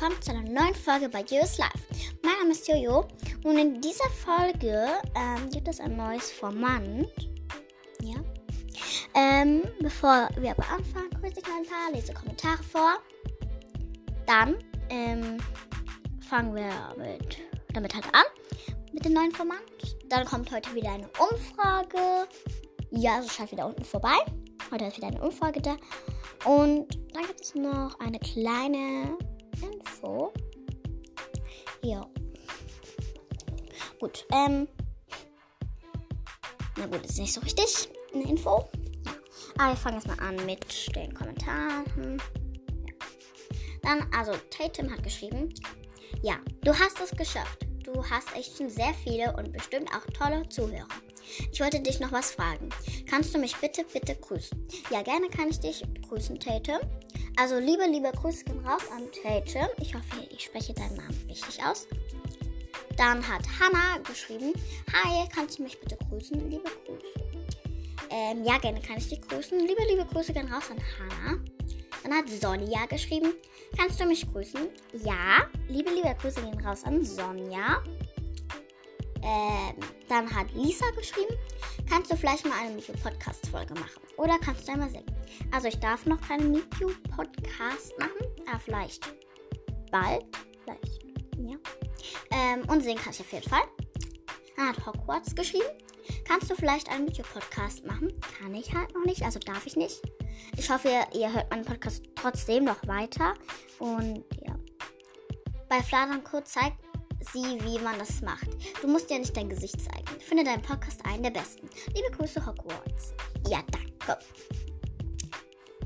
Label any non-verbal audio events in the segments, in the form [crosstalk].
willkommen zu einer neuen Folge bei Jojo's Life. Mein Name ist Jojo und in dieser Folge ähm, gibt es ein neues Format. Ja. Ähm, bevor wir aber anfangen, kurz die Kommentare, lese Kommentare vor. Dann ähm, fangen wir mit, damit halt an mit dem neuen Format. Dann kommt heute wieder eine Umfrage. Ja, also schaut wieder unten vorbei. Heute ist wieder eine Umfrage da. Und dann gibt es noch eine kleine Info. Ja. Gut, ähm. Na gut, ist nicht so richtig eine Info. Ja. Aber wir fangen jetzt mal an mit den Kommentaren. Ja. Dann, also, Tatum hat geschrieben: Ja, du hast es geschafft. Du hast echt schon sehr viele und bestimmt auch tolle Zuhörer. Ich wollte dich noch was fragen. Kannst du mich bitte, bitte grüßen? Ja, gerne kann ich dich grüßen, Tate. Also, liebe, liebe Grüße gehen raus an Tate. Ich hoffe, ich spreche deinen Namen richtig aus. Dann hat Hannah geschrieben: Hi, kannst du mich bitte grüßen? Liebe Grüße. Ähm, ja, gerne kann ich dich grüßen. Liebe, liebe Grüße gehen raus an Hannah. Dann hat Sonja geschrieben: Kannst du mich grüßen? Ja. Liebe, liebe Grüße gehen raus an Sonja. Ähm, dann hat Lisa geschrieben, kannst du vielleicht mal eine Mikro-Podcast-Folge machen? Oder kannst du einmal singen? Also ich darf noch keinen Mikro-Podcast machen, aber vielleicht bald. Vielleicht, ja. Ähm, und singen kann ich auf jeden Fall. Dann hat Hogwarts geschrieben, kannst du vielleicht einen Mikro-Podcast machen? Kann ich halt noch nicht, also darf ich nicht. Ich hoffe, ihr hört meinen Podcast trotzdem noch weiter. Und ja. Bei Fladern kurz zeigt sie, wie man das macht. Du musst ja nicht dein Gesicht zeigen. Ich finde deinen Podcast einen der besten. Liebe Grüße, Hogwarts. Ja, danke.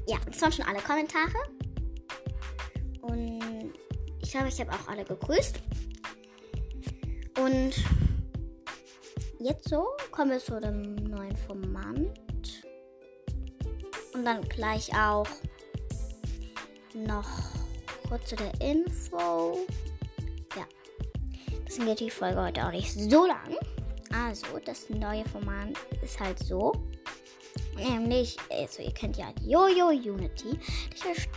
Ja, das waren schon alle Kommentare. Und ich glaube, ich habe auch alle gegrüßt. Und jetzt so kommen wir zu dem neuen Format. Und dann gleich auch noch kurz zu der Info. Deswegen geht die Folge heute auch nicht so lang. Also, das neue Format ist halt so. Nämlich, also ihr kennt ja Jojo Unity.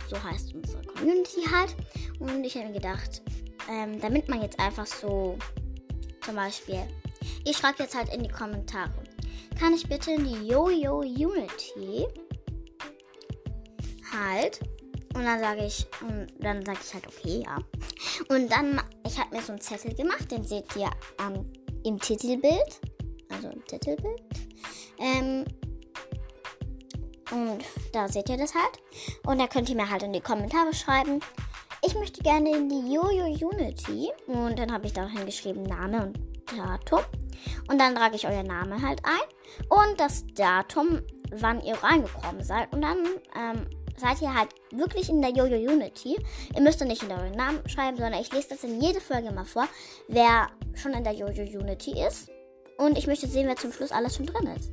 So heißt unsere Community halt. Und ich habe mir gedacht, ähm, damit man jetzt einfach so, zum Beispiel, ich schreibe jetzt halt in die Kommentare. Kann ich bitte in die Jojo Unity halt und dann sage ich, und dann sage ich halt, okay, ja. Und dann, ich habe mir so einen Zettel gemacht, den seht ihr ähm, im Titelbild. Also im Titelbild. Ähm, und da seht ihr das halt. Und da könnt ihr mir halt in die Kommentare schreiben. Ich möchte gerne in die Jojo Unity. Und dann habe ich da hingeschrieben Name und Datum. Und dann trage ich euer Name halt ein. Und das Datum, wann ihr reingekommen seid. Und dann ähm, seid ihr halt wirklich in der Jojo Unity. Ihr müsst nicht in euren Namen schreiben, sondern ich lese das in jede Folge mal vor, wer schon in der Jojo Unity ist. Und ich möchte sehen, wer zum Schluss alles schon drin ist.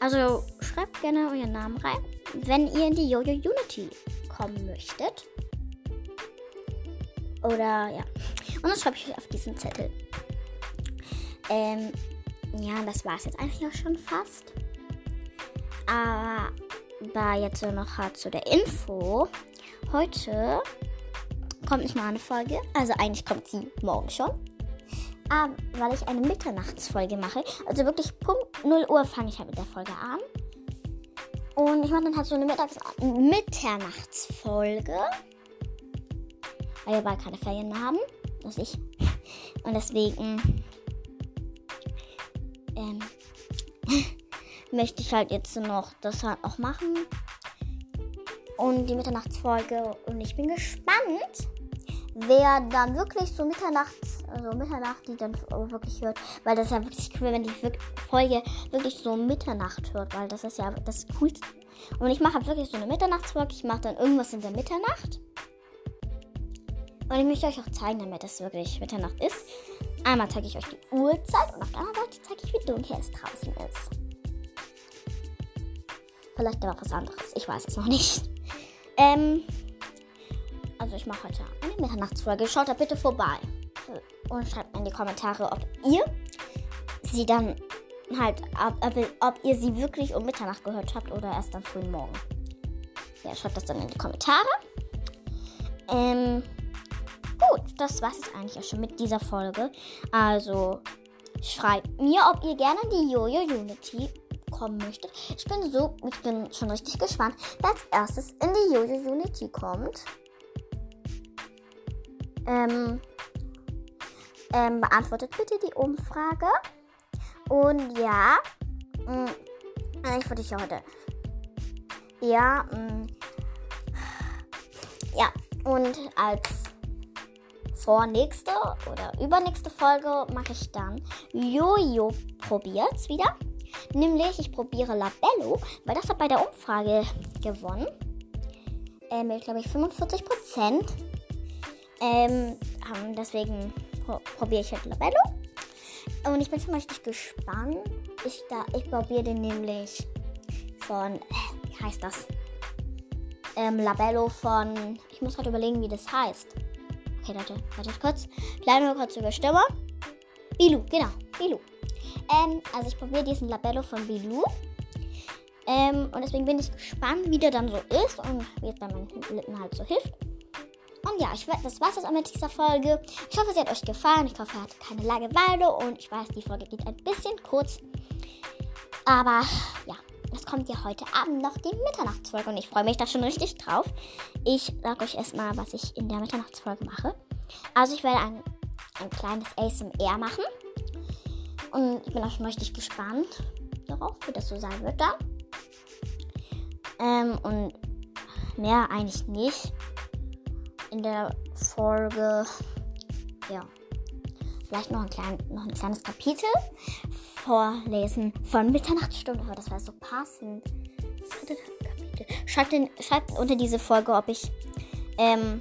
Also schreibt gerne euren Namen rein, wenn ihr in die Jojo Unity kommen möchtet. Oder ja. Und dann schreibe ich euch auf diesen Zettel. Ähm, ja, das war es jetzt eigentlich auch schon fast. Aber da jetzt noch halt zu der Info. Heute kommt nicht mal eine Folge. Also eigentlich kommt sie morgen schon. Aber weil ich eine Mitternachtsfolge mache. Also wirklich Punkt 0 Uhr fange ich halt mit der Folge an. Und ich mache dann halt so eine Mittags Mitternachtsfolge. Weil wir bald keine Ferien haben. Das ich. Und deswegen. Ähm. [laughs] möchte ich halt jetzt noch das halt auch machen. Und die Mitternachtsfolge. Und ich bin gespannt, wer dann wirklich so mitternachts, also Mitternacht, die dann wirklich hört. Weil das ist ja wirklich cool, wenn die Folge wirklich so Mitternacht hört. Weil das ist ja das Coolste. Und ich mache halt wirklich so eine Mitternachtsfolge. Ich mache dann irgendwas in der Mitternacht. Und ich möchte euch auch zeigen, damit es wirklich Mitternacht ist. Einmal zeige ich euch die Uhrzeit und auf der anderen Seite zeige ich, wie dunkel es draußen ist. Vielleicht aber was anderes. Ich weiß es noch nicht. Ähm, also ich mache heute eine Mitternachtsfolge. Schaut da bitte vorbei. Und schreibt in die Kommentare, ob ihr sie dann halt, ob, ob, ihr sie wirklich um Mitternacht gehört habt oder erst am frühen Morgen. Ja, schreibt das dann in die Kommentare. Ähm, gut, das war es eigentlich auch schon mit dieser Folge. Also schreibt mir, ob ihr gerne die Jojo Unity kommen möchtet. Ich bin so, ich bin schon richtig gespannt, wer als erstes in die Jojo Unity kommt. Ähm, ähm, beantwortet bitte die Umfrage. Und ja, mh, eigentlich wollte ich ja heute. Ja, mh, ja, und als vornächste oder übernächste Folge mache ich dann Jojo probiert's wieder. Nämlich, ich probiere Labello, weil das hat bei der Umfrage gewonnen. Äh, mit, glaube ich, 45 Prozent. Ähm, deswegen pro probiere ich halt Labello. Und ich bin schon richtig gespannt. Ich, ich probiere den nämlich von, äh, wie heißt das? Ähm, Labello von, ich muss gerade überlegen, wie das heißt. Okay, Leute, wartet kurz. Kleine kurz Stimme. Bilu, genau, Bilu. Ähm, also ich probiere diesen Labello von Bilu. Ähm, und deswegen bin ich gespannt, wie der dann so ist und wie es bei meinen Lippen halt so hilft. Und ja, ich, das war's jetzt auch mit dieser Folge. Ich hoffe, sie hat euch gefallen. Ich hoffe, ihr hattet keine Langeweile. Und ich weiß, die Folge geht ein bisschen kurz. Aber ja, es kommt ja heute Abend noch die Mitternachtsfolge. Und ich freue mich da schon richtig drauf. Ich sage euch erstmal, was ich in der Mitternachtsfolge mache. Also ich werde ein, ein kleines ASMR machen. Und ich bin auch schon richtig gespannt darauf, wie das so sein wird dann. Ähm, und mehr eigentlich nicht in der Folge, ja, vielleicht noch ein, klein, noch ein kleines Kapitel vorlesen von Mitternachtsstunde. Aber das war so passend. Schreibt, in, schreibt unter diese Folge, ob ich ähm,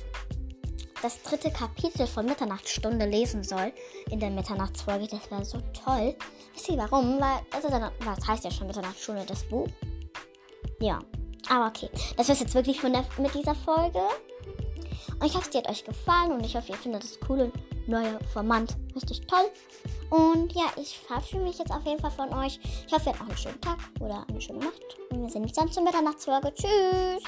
das dritte Kapitel von Mitternachtsstunde lesen soll in der Mitternachtsfolge. Das wäre so toll. Wisst ihr warum? Weil das, dann, heißt ja schon Mitternachtsstunde, das Buch. Ja, aber okay. Das war jetzt wirklich von der, mit dieser Folge. Und ich hoffe, es hat euch gefallen und ich hoffe, ihr findet das coole neue Format richtig toll. Und ja, ich verabschiede mich jetzt auf jeden Fall von euch. Ich hoffe, ihr habt noch einen schönen Tag oder eine schöne Nacht. Und wir sehen uns dann zur Mitternachtsfolge. Tschüss!